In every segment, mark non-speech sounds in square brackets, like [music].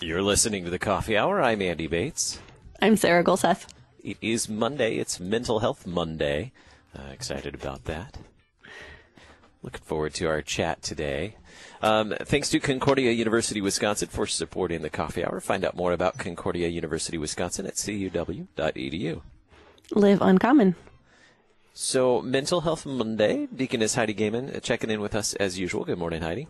You're listening to the Coffee Hour. I'm Andy Bates. I'm Sarah Gulseth. It is Monday. It's Mental Health Monday. Uh, excited about that. Looking forward to our chat today. Um, thanks to Concordia University Wisconsin for supporting the Coffee Hour. Find out more about Concordia University Wisconsin at cuw.edu. Live uncommon. So, Mental Health Monday. Deaconess Heidi Goehmann uh, checking in with us as usual. Good morning, Heidi.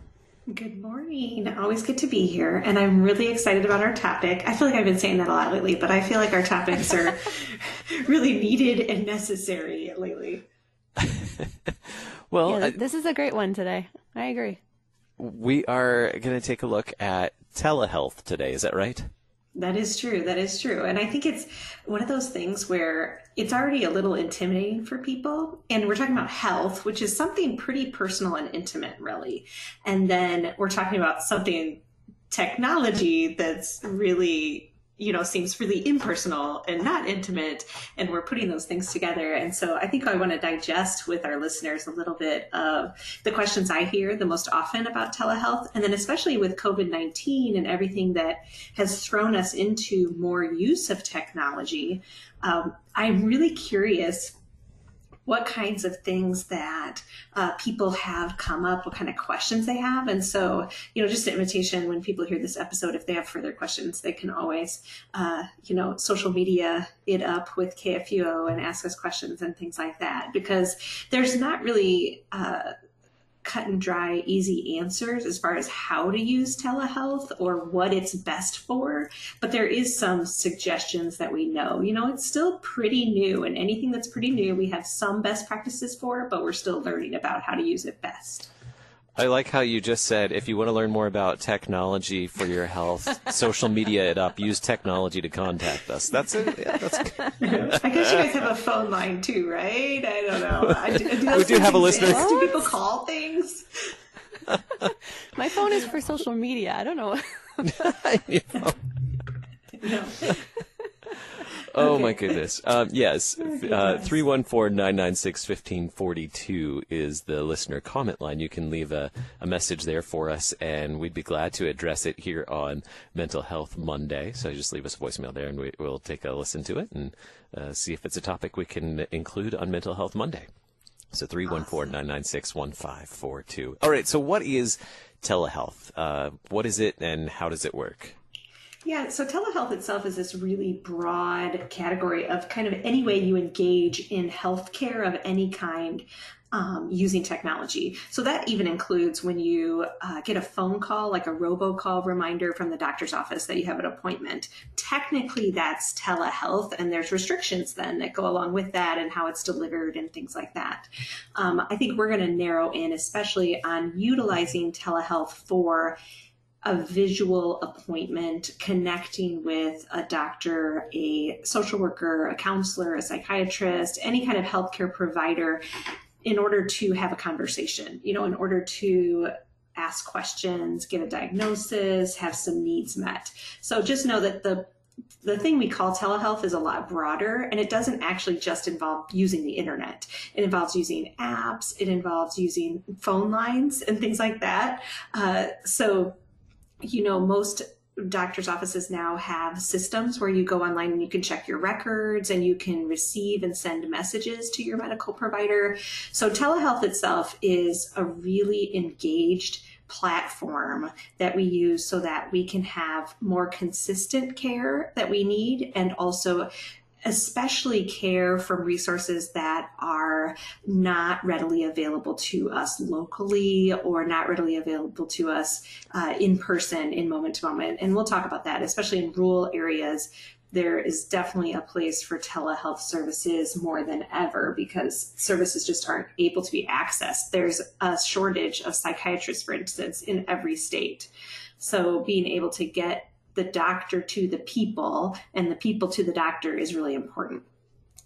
Good morning. Always good to be here. And I'm really excited about our topic. I feel like I've been saying that a lot lately, but I feel like our topics are [laughs] really needed and necessary lately. [laughs] well, yeah, this is a great one today. I agree. We are going to take a look at telehealth today. Is that right? That is true. That is true. And I think it's one of those things where it's already a little intimidating for people. And we're talking about health, which is something pretty personal and intimate, really. And then we're talking about something technology that's really you know seems really impersonal and not intimate and we're putting those things together. And so i think i want to digest with our listeners a little bit of the questions i hear the most often about telehealth and then especially with covid-19 and everything that has thrown us into more use of technology. Um, i'm really curious what kinds of things that uh, people have come up, what kind of questions they have. And so, you know, just an invitation when people hear this episode, if they have further questions, they can always, uh, you know, social media it up with KFUO and ask us questions and things like that, because there's not really, uh, cut and dry, easy answers as far as how to use telehealth or what it's best for, but there is some suggestions that we know. You know, it's still pretty new, and anything that's pretty new, we have some best practices for, but we're still learning about how to use it best. I like how you just said if you want to learn more about technology for your health, social media it up. Use technology to contact us. That's it. Yeah, that's I guess you guys have a phone line too, right? I don't know. I, do, do we do have a listener. Do people call things? [laughs] My phone is for social media. I don't know. [laughs] [laughs] no. Oh okay. my goodness. Um, yes, uh, three one four nine nine six fifteen forty two is the listener comment line. You can leave a, a message there for us, and we'd be glad to address it here on Mental Health Monday. So just leave us a voicemail there, and we, will take a listen to it and uh, see if it's a topic we can include on Mental Health Monday. So 314-996-1542. All right. So what is telehealth? Uh, what is it and how does it work? Yeah, so telehealth itself is this really broad category of kind of any way you engage in healthcare of any kind um, using technology. So that even includes when you uh, get a phone call, like a robocall reminder from the doctor's office that you have an appointment. Technically, that's telehealth, and there's restrictions then that go along with that and how it's delivered and things like that. Um, I think we're going to narrow in, especially on utilizing telehealth for a visual appointment connecting with a doctor, a social worker, a counselor, a psychiatrist, any kind of healthcare provider in order to have a conversation, you know, in order to ask questions, get a diagnosis, have some needs met. So just know that the the thing we call telehealth is a lot broader and it doesn't actually just involve using the internet. It involves using apps, it involves using phone lines and things like that. Uh, so you know, most doctors' offices now have systems where you go online and you can check your records and you can receive and send messages to your medical provider. So, telehealth itself is a really engaged platform that we use so that we can have more consistent care that we need and also especially care from resources that are not readily available to us locally or not readily available to us uh, in person in moment to moment. And we'll talk about that, especially in rural areas. There is definitely a place for telehealth services more than ever because services just aren't able to be accessed. There's a shortage of psychiatrists, for instance, in every state. So being able to get the doctor to the people and the people to the doctor is really important.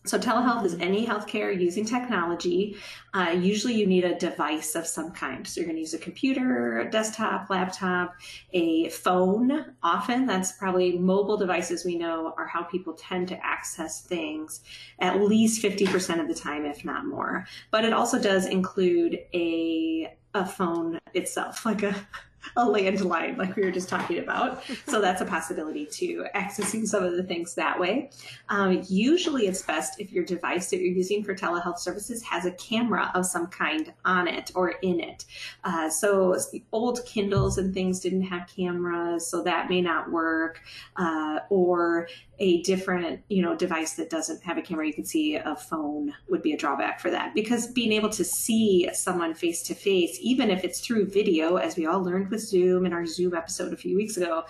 So telehealth is any healthcare using technology. Uh, usually you need a device of some kind. So you're going to use a computer, a desktop, laptop, a phone. Often that's probably mobile devices we know are how people tend to access things at least 50% of the time, if not more. But it also does include a, a phone itself, [laughs] like a, [laughs] a landline, like we were just talking about. So that's a possibility to accessing some of the things that way. Um, usually it's best if your device that you're using for telehealth services has a camera of some kind on it or in it. Uh, so old Kindles and things didn't have cameras, so that may not work. Uh, or a different, you know, device that doesn't have a camera you can see a phone would be a drawback for that because being able to see someone face to face, even if it's through video, as we all learned with Zoom in our Zoom episode a few weeks ago,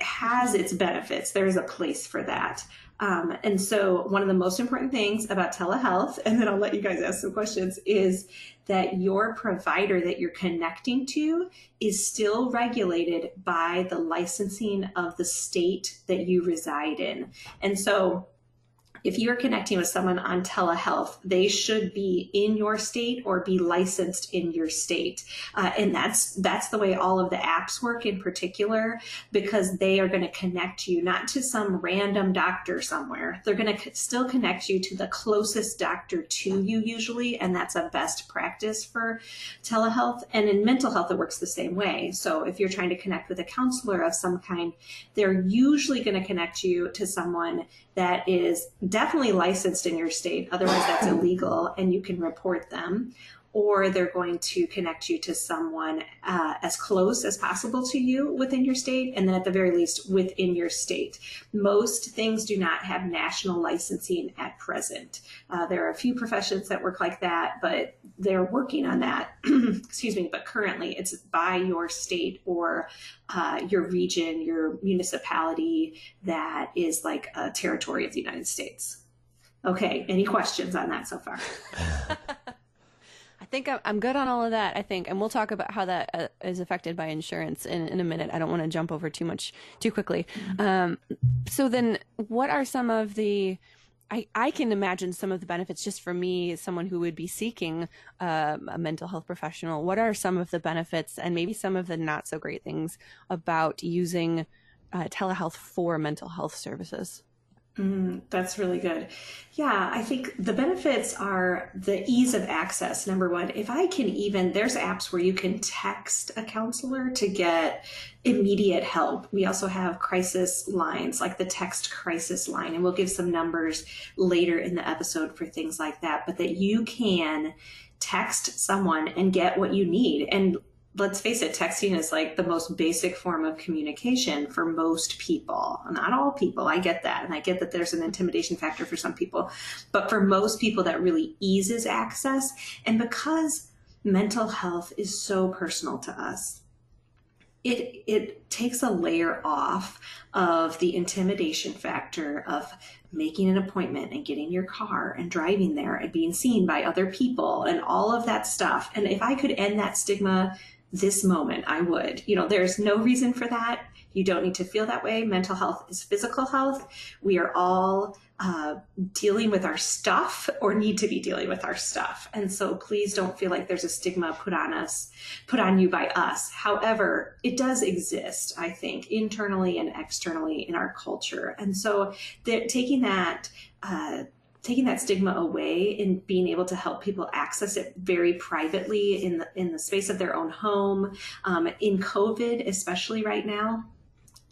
has its benefits. There is a place for that. Um, and so, one of the most important things about telehealth, and then I'll let you guys ask some questions, is that your provider that you're connecting to is still regulated by the licensing of the state that you reside in. And so, if you're connecting with someone on telehealth, they should be in your state or be licensed in your state. Uh, and that's that's the way all of the apps work in particular, because they are going to connect you not to some random doctor somewhere. They're going to still connect you to the closest doctor to you usually, and that's a best practice for telehealth. And in mental health, it works the same way. So if you're trying to connect with a counselor of some kind, they're usually going to connect you to someone that is definitely licensed in your state. Otherwise, that's [clears throat] illegal and you can report them or they're going to connect you to someone uh, as close as possible to you within your state, and then at the very least within your state. Most things do not have national licensing at present. Uh, there are a few professions that work like that, but they're working on that. [clears throat] Excuse me, but currently it's by your state or uh, your region, your municipality that is like a territory of the United States. Okay, any questions on that so far? [laughs] I think I'm good on all of that. I think, and we'll talk about how that uh, is affected by insurance in, in a minute. I don't want to jump over too much too quickly. Um, so then, what are some of the I, I can imagine some of the benefits just for me, as someone who would be seeking uh, a mental health professional. What are some of the benefits and maybe some of the not so great things about using uh, telehealth for mental health services? Mm, that's really good. Yeah, I think the benefits are the ease of access. Number one, if I can even, there's apps where you can text a counselor to get immediate help. We also have crisis lines like the text crisis line, and we'll give some numbers later in the episode for things like that, but that you can text someone and get what you need. And let's face it, texting is like the most basic form of communication for most people. Not all people, I get that. And I get that there's an intimidation factor for some people. But for most people, that really eases access. And because mental health is so personal to us, it, it takes a layer off of the intimidation factor of making an appointment and getting your car and driving there and being seen by other people and all of that stuff. And if I could end that stigma this moment, I would. You know, there's no reason for that. You don't need to feel that way. Mental health is physical health. We are all uh, dealing with our stuff or need to be dealing with our stuff. And so please don't feel like there's a stigma put on us, put on you by us. However, it does exist, I think, internally and externally in our culture. And so taking that, uh, taking that stigma away and being able to help people access it very privately in the in the space of their own home um, in covid especially right now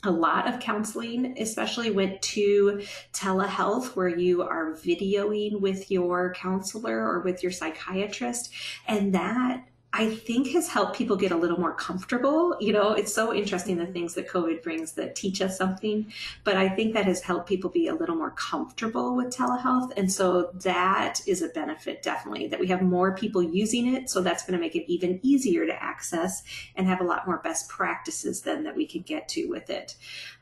a lot of counseling especially went to telehealth where you are videoing with your counselor or with your psychiatrist and that I think has helped people get a little more comfortable. You know, it's so interesting the things that COVID brings that teach us something, but I think that has helped people be a little more comfortable with telehealth. And so that is a benefit, definitely, that we have more people using it. So that's going to make it even easier to access and have a lot more best practices then that we can get to with it.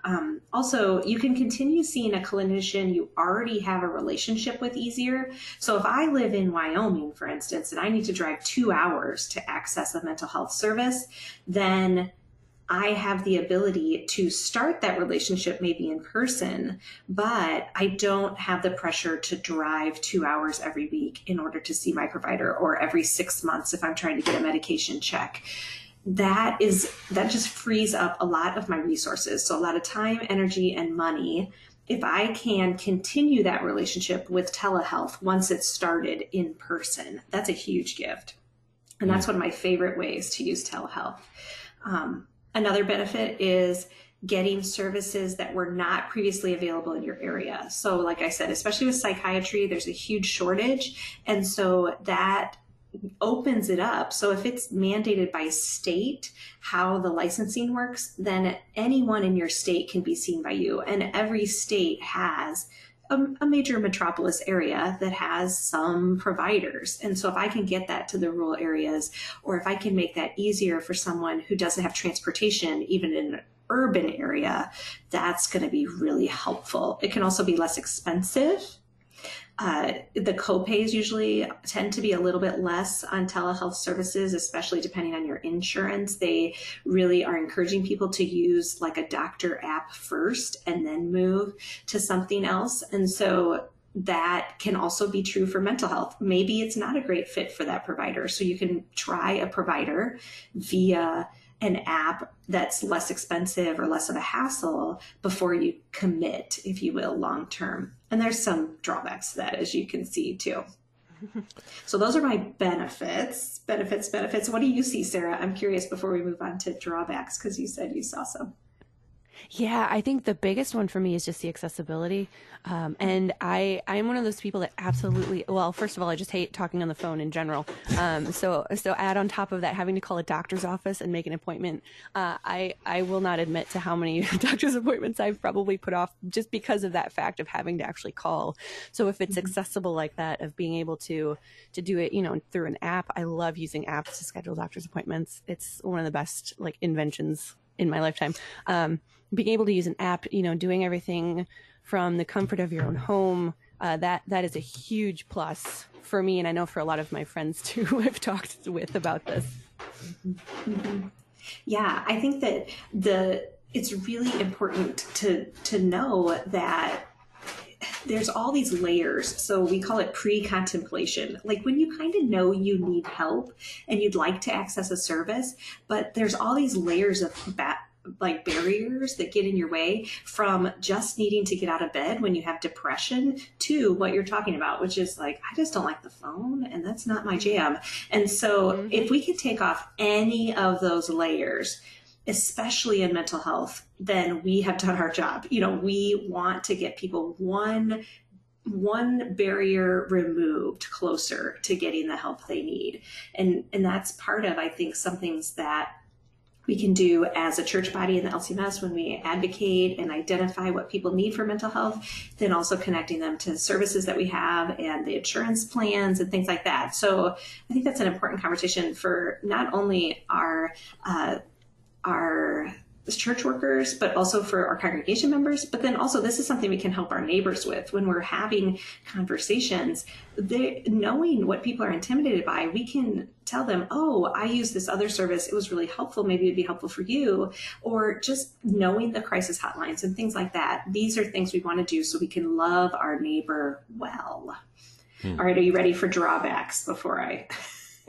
Um, also, you can continue seeing a clinician you already have a relationship with easier. So if I live in Wyoming, for instance, and I need to drive two hours to access a mental health service, then I have the ability to start that relationship maybe in person, but I don't have the pressure to drive two hours every week in order to see my provider or every six months if I'm trying to get a medication check. That is, that just frees up a lot of my resources. So a lot of time, energy, and money if I can continue that relationship with telehealth once it's started in person, that's a huge gift. And that's one of my favorite ways to use telehealth. Um, another benefit is getting services that were not previously available in your area. So, like I said, especially with psychiatry, there's a huge shortage. And so that opens it up. So if it's mandated by state how the licensing works, then anyone in your state can be seen by you. And every state has a, a, major metropolis area that has some providers. And so if I can get that to the rural areas, or if I can make that easier for someone who doesn't have transportation, even in an urban area, that's going to be really helpful. It can also be less expensive uh, the copays usually tend to be a little bit less on telehealth services, especially depending on your insurance. They really are encouraging people to use like a doctor app first and then move to something else. And so that can also be true for mental health. Maybe it's not a great fit for that provider. So you can try a provider via an app that's less expensive or less of a hassle before you commit, if you will, long term. And there's some drawbacks to that, as you can see too. [laughs] so those are my benefits, benefits, benefits. What do you see, Sarah? I'm curious before we move on to drawbacks because you said you saw some. Yeah, I think the biggest one for me is just the accessibility. Um, and I, I'm one of those people that absolutely, well, first of all, I just hate talking on the phone in general. Um, so, so add on top of that, having to call a doctor's office and make an appointment. Uh, I, I will not admit to how many [laughs] doctor's appointments I've probably put off just because of that fact of having to actually call. So if it's mm-hmm. accessible like that, of being able to, to do it, you know, through an app, I love using apps to schedule doctor's appointments. It's one of the best like inventions in my lifetime. Um, being able to use an app, you know, doing everything from the comfort of your own home, uh, that that is a huge plus for me, and I know for a lot of my friends [laughs] too who I've talked with about this. Mm-hmm. Yeah, I think that the it's really important to to know that there's all these layers. So we call it pre-contemplation. Like when you kind of know you need help and you'd like to access a service, but there's all these layers of ba- like barriers that get in your way from just needing to get out of bed when you have depression to what you're talking about, which is like, I just don't like the phone and that's not my jam. And so mm-hmm. if we could take off any of those layers, especially in mental health, then we have done our job. You know, we want to get people one one barrier removed closer to getting the help they need. And and that's part of I think some things that we can do as a church body in the LCMS when we advocate and identify what people need for mental health, then also connecting them to services that we have and the insurance plans and things like that. So I think that's an important conversation for not only our uh, our church workers, but also for our congregation members. But then also, this is something we can help our neighbors with when we're having conversations. They, knowing what people are intimidated by, we can tell them, "Oh, I use this other service. It was really helpful. Maybe it'd be helpful for you." Or just knowing the crisis hotlines and things like that. These are things we want to do so we can love our neighbor well. Hmm. All right, are you ready for drawbacks before I?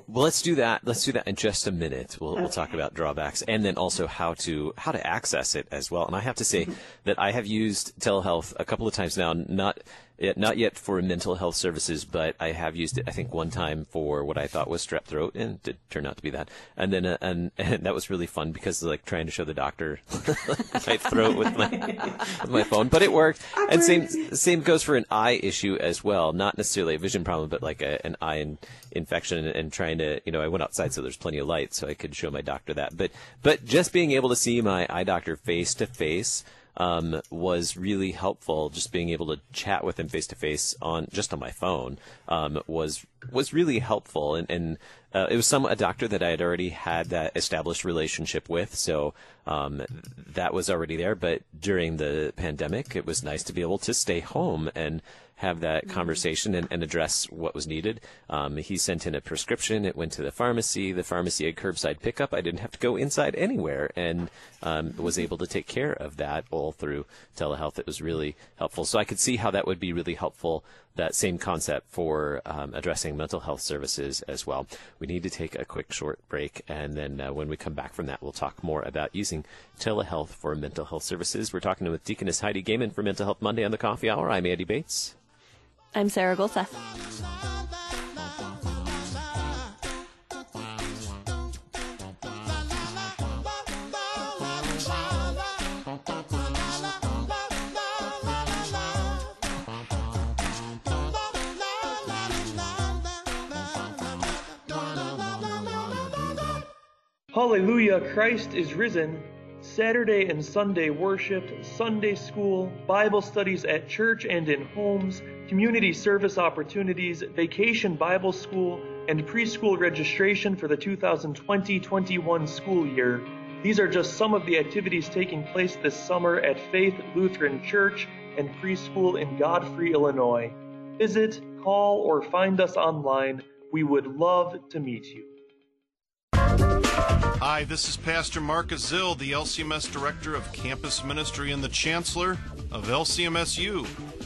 Well, let's do that. Let's do that in just a minute. We'll, okay. we'll talk about drawbacks and then also how to how to access it as well. And I have to say mm-hmm. that I have used telehealth a couple of times now. Not it, not yet for mental health services, but I have used it. I think one time for what I thought was strep throat, and it turned out to be that. And then, uh, and, [laughs] and that was really fun because like trying to show the doctor [laughs] my throat with my with my phone, but it worked. And same same goes for an eye issue as well. Not necessarily a vision problem, but like a, an eye in, infection, and, and trying to you know I went outside so there's plenty of light, so I could show my doctor that. But but just being able to see my eye doctor face to face um, was really helpful. Just being able to chat with him face to face on just on my phone um, was was really helpful, and, and uh, it was some a doctor that I had already had that established relationship with, so um, that was already there. But during the pandemic, it was nice to be able to stay home and have that conversation and, and address what was needed. Um, he sent in a prescription. It went to the pharmacy. The pharmacy had curbside pickup. I didn't have to go inside anywhere and um, was able to take care of that all through telehealth. It was really helpful. So I could see how that would be really helpful that same concept for um, addressing mental health services as well. We need to take a quick short break, and then uh, when we come back from that, we'll talk more about using telehealth for mental health services. We're talking with Deaconess Heidi Goehmann for Mental Health Monday on the Coffee Hour. I'm Andy Bates. I'm Sarah Gulseth. Hallelujah, Christ is risen. Saturday and Sunday worship, Sunday school, Bible studies at church and in homes, community service opportunities, vacation Bible school, and preschool registration for the 2020 21 school year. These are just some of the activities taking place this summer at Faith Lutheran Church and Preschool in Godfrey, Illinois. Visit, call, or find us online. We would love to meet you. Hi, this is Pastor Marcus Zill, the LCMS Director of Campus Ministry and the Chancellor of LCMSU,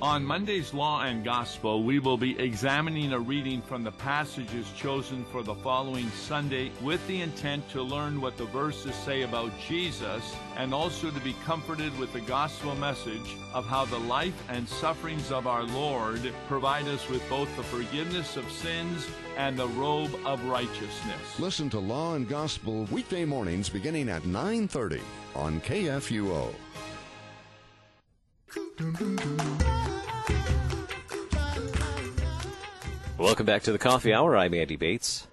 On Monday's Law and Gospel, we will be examining a reading from the passages chosen for the following Sunday with the intent to learn what the verses say about Jesus and also to be comforted with the gospel message of how the life and sufferings of our Lord provide us with both the forgiveness of sins and the robe of righteousness. Listen to Law and Gospel weekday mornings beginning at 9:30 on KFUO. Welcome back to the Coffee Hour. I'm Andy Bates.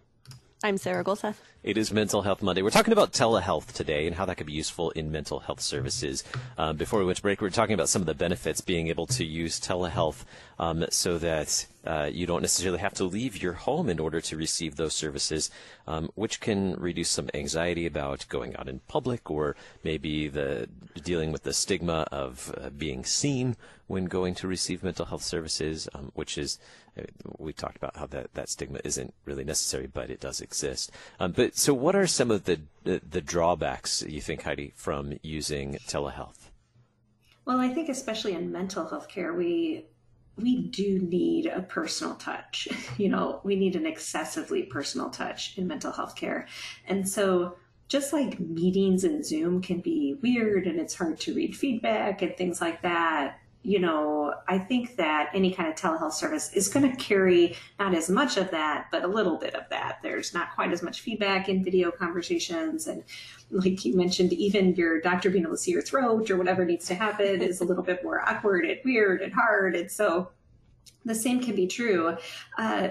I'm Sarah Gulseth. It is Mental Health Monday. We're talking about telehealth today and how that could be useful in mental health services. Um, before we went to break, we were talking about some of the benefits being able to use telehealth um, so that uh, you don't necessarily have to leave your home in order to receive those services, um, which can reduce some anxiety about going out in public or maybe the dealing with the stigma of uh, being seen when going to receive mental health services, um, which is uh, we talked about how that, that stigma isn't really necessary, but it does exist. Um, but so, what are some of the, the the drawbacks you think, Heidi, from using telehealth? Well, I think especially in mental health care, we we do need a personal touch. [laughs] You know, we need an excessively personal touch in mental health care. And so just like meetings in Zoom can be weird and it's hard to read feedback and things like that, you know, I think that any kind of telehealth service is going to carry not as much of that, but a little bit of that. There's not quite as much feedback in video conversations. And like you mentioned, even your doctor being able to see your throat or whatever needs to happen is a little bit more awkward and weird and hard. And so the same can be true. Uh,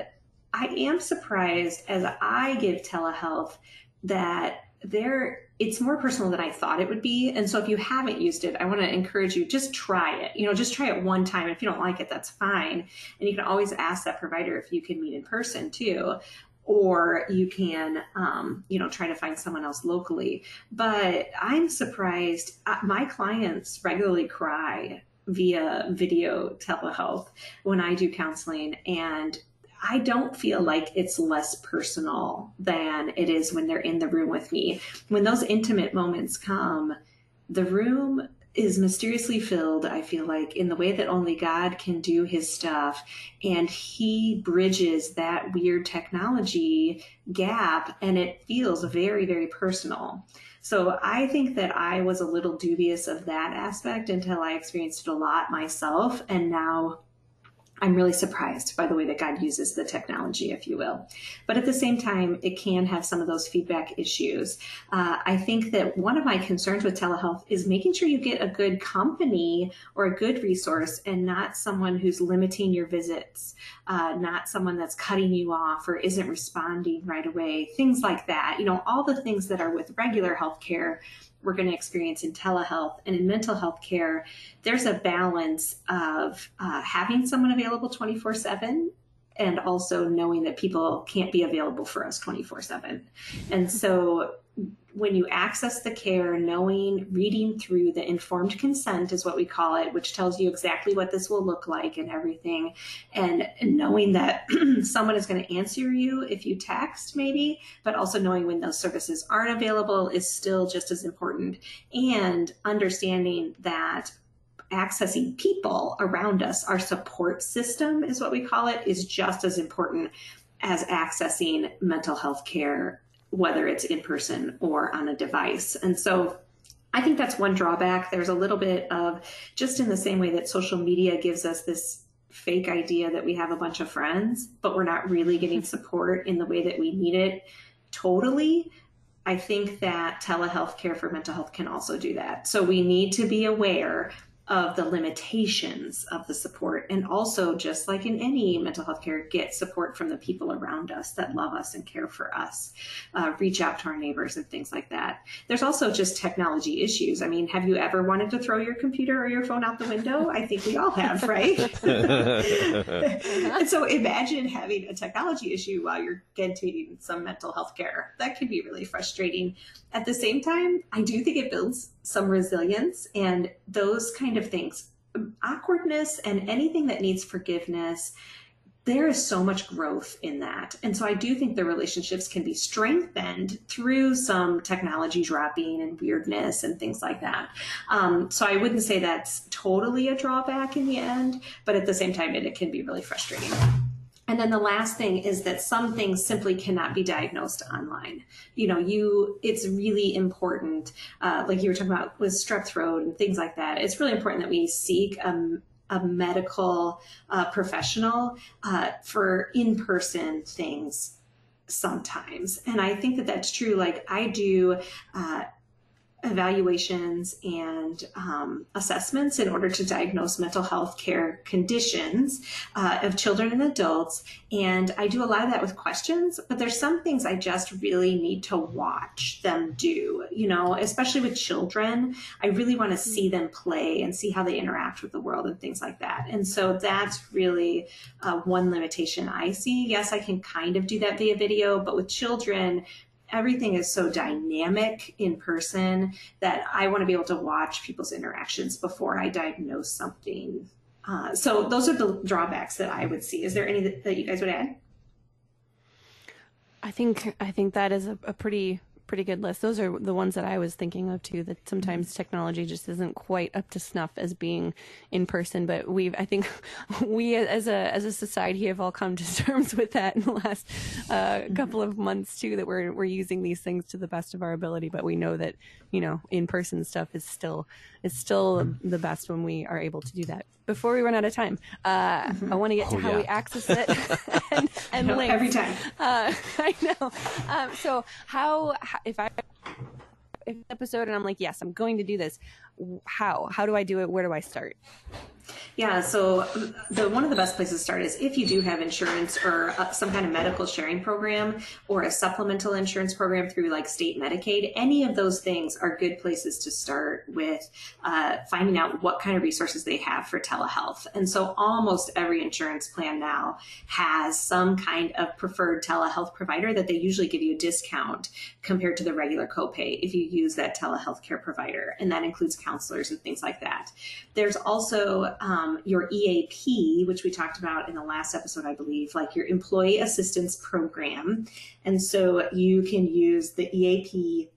I am surprised as I give telehealth that there it's more personal than I thought it would be. And so if you haven't used it, I want to encourage you just try it. You know, just try it one time. If you don't like it, that's fine. And you can always ask that provider if you can meet in person too. Or you can, um, you know, try to find someone else locally. But I'm surprised. Uh, my clients regularly cry via video telehealth when I do counseling. And I don't feel like it's less personal than it is when they're in the room with me. When those intimate moments come, the room is mysteriously filled, I feel like, in the way that only God can do his stuff. And he bridges that weird technology gap, and it feels very, very personal. So I think that I was a little dubious of that aspect until I experienced it a lot myself. And now I'm really surprised by the way that God uses the technology, if you will. But at the same time, it can have some of those feedback issues. Uh, I think that one of my concerns with telehealth is making sure you get a good company or a good resource and not someone who's limiting your visits, uh, not someone that's cutting you off or isn't responding right away, things like that. You know, all the things that are with regular healthcare we're going to experience in telehealth and in mental health care, there's a balance of uh, having someone available 24 7 and also knowing that people can't be available for us 24 7. And so when you access the care, knowing, reading through the informed consent is what we call it, which tells you exactly what this will look like and everything, and knowing that [clears throat] someone is going to answer you if you text, maybe, but also knowing when those services aren't available is still just as important, and understanding that accessing people around us, our support system is what we call it, is just as important as accessing mental health care whether it's in person or on a device. And so I think that's one drawback. There's a little bit of just in the same way that social media gives us this fake idea that we have a bunch of friends, but we're not really getting [laughs] support in the way that we need it totally. I think that telehealth care for mental health can also do that. So we need to be aware of the limitations of the support and also just like in any mental health care get support from the people around us that love us and care for us. Uh, reach out to our neighbors and things like that. There's also just technology issues. I mean have you ever wanted to throw your computer or your phone out the window? I think we all have right? And [laughs] [laughs] so imagine having a technology issue while you're getting some mental health care. That can be really frustrating. At the same time i do think it builds some resilience and those kind of things. Awkwardness and anything that needs forgiveness, there is so much growth in that. And so I do think the relationships can be strengthened through some technology dropping and weirdness and things like that. Um, so I wouldn't say that's totally a drawback in the end, but at the same time, it, it can be really frustrating. And then the last thing is that some things simply cannot be diagnosed online. You know, you, it's really important, uh, like you were talking about with strep throat and things like that. It's really important that we seek a, a medical uh, professional uh, for in person things sometimes. And I think that that's true. Like I do uh, evaluations and um, assessments in order to diagnose mental health care conditions uh, of children and adults. And I do a lot of that with questions, but there's some things I just really need to watch them do, you know, especially with children. I really want to see them play and see how they interact with the world and things like that. And so that's really uh, one limitation I see. Yes, I can kind of do that via video, but with children, everything is so dynamic in person that I want to be able to watch people's interactions before I diagnose something. Uh, so those are the drawbacks that I would see. Is there any that, that you guys would add? I think I think that is a, a pretty pretty good list. Those are the ones that I was thinking of too. That sometimes technology just isn't quite up to snuff as being in person. But we've, I think, [laughs] we as a as a society have all come to [laughs] terms with that in the last uh, couple of months too. That we're we're using these things to the best of our ability. But we know that you know in person stuff is still is still the best when we are able to do that. Before we run out of time, uh, mm-hmm. I want to get to oh, how yeah. we access it [laughs] and, and links. every time. Uh, [laughs] I know. Um, so how, how if I if episode and I'm like, yes, I'm going to do this. How? How do I do it? Where do I start? Yeah, so the one of the best places to start is if you do have insurance or uh, some kind of medical sharing program or a supplemental insurance program through like state Medicaid. Any of those things are good places to start with uh, finding out what kind of resources they have for telehealth. And so almost every insurance plan now has some kind of preferred telehealth provider that they usually give you a discount compared to the regular copay if you use that telehealth care provider, and that includes counselors and things like that. There's also um, your EAP, which we talked about in the last episode, I believe, like your employee assistance program. And so you can use the EAP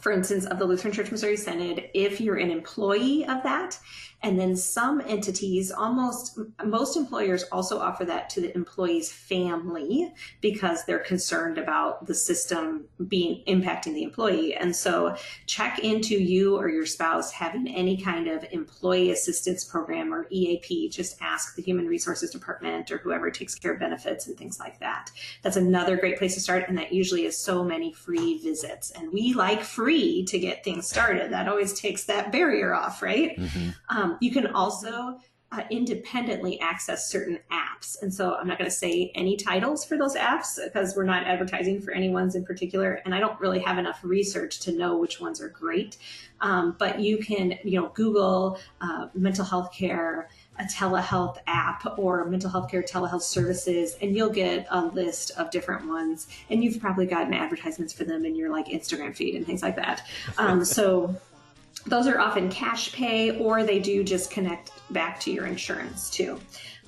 for instance, of the Lutheran Church Missouri Synod, if you're an employee of that And then some entities, almost most employers also offer that to the employee's family because they're concerned about the system being impacting the employee. And so check into you or your spouse having any kind of employee assistance program or EAP. Just ask the Human Resources Department or whoever takes care of benefits and things like that. That's another great place to start. And that usually is so many free visits. And we like free to get things started. That always takes that barrier off, right? Mm-hmm. Um, you can also uh, independently access certain apps. And so I'm not going to say any titles for those apps because we're not advertising for any ones in particular. And I don't really have enough research to know which ones are great. Um, but you can, you know, Google uh, mental health care, a telehealth app or mental health care telehealth services, and you'll get a list of different ones. And you've probably gotten advertisements for them in your like Instagram feed and things like that. Um, so those are often cash pay or they do just connect back to your insurance too.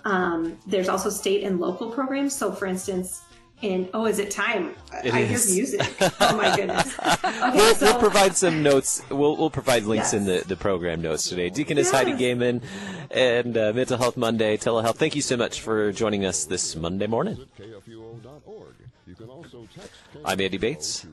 Um, there's also state and local programs. So, for instance, in oh, is it time? It I is. hear music. Oh my goodness. [laughs] Okay, We'll, so we'll provide some notes. We'll, we'll provide links Yes. in the, the program notes today. Deaconess Heidi Goehmann and uh, Mental Health Monday, Telehealth. Thank you so much for joining us this Monday morning. KFUO.org. You can also text I'm Andy Bates.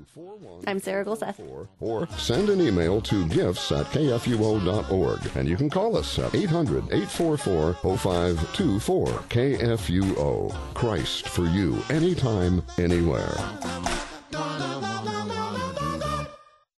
I'm Sarah Gulseth. or send an email to gifts at kfuo.org. And you can call us at 800 844 0524 KFUO. Christ for you, anytime, anywhere.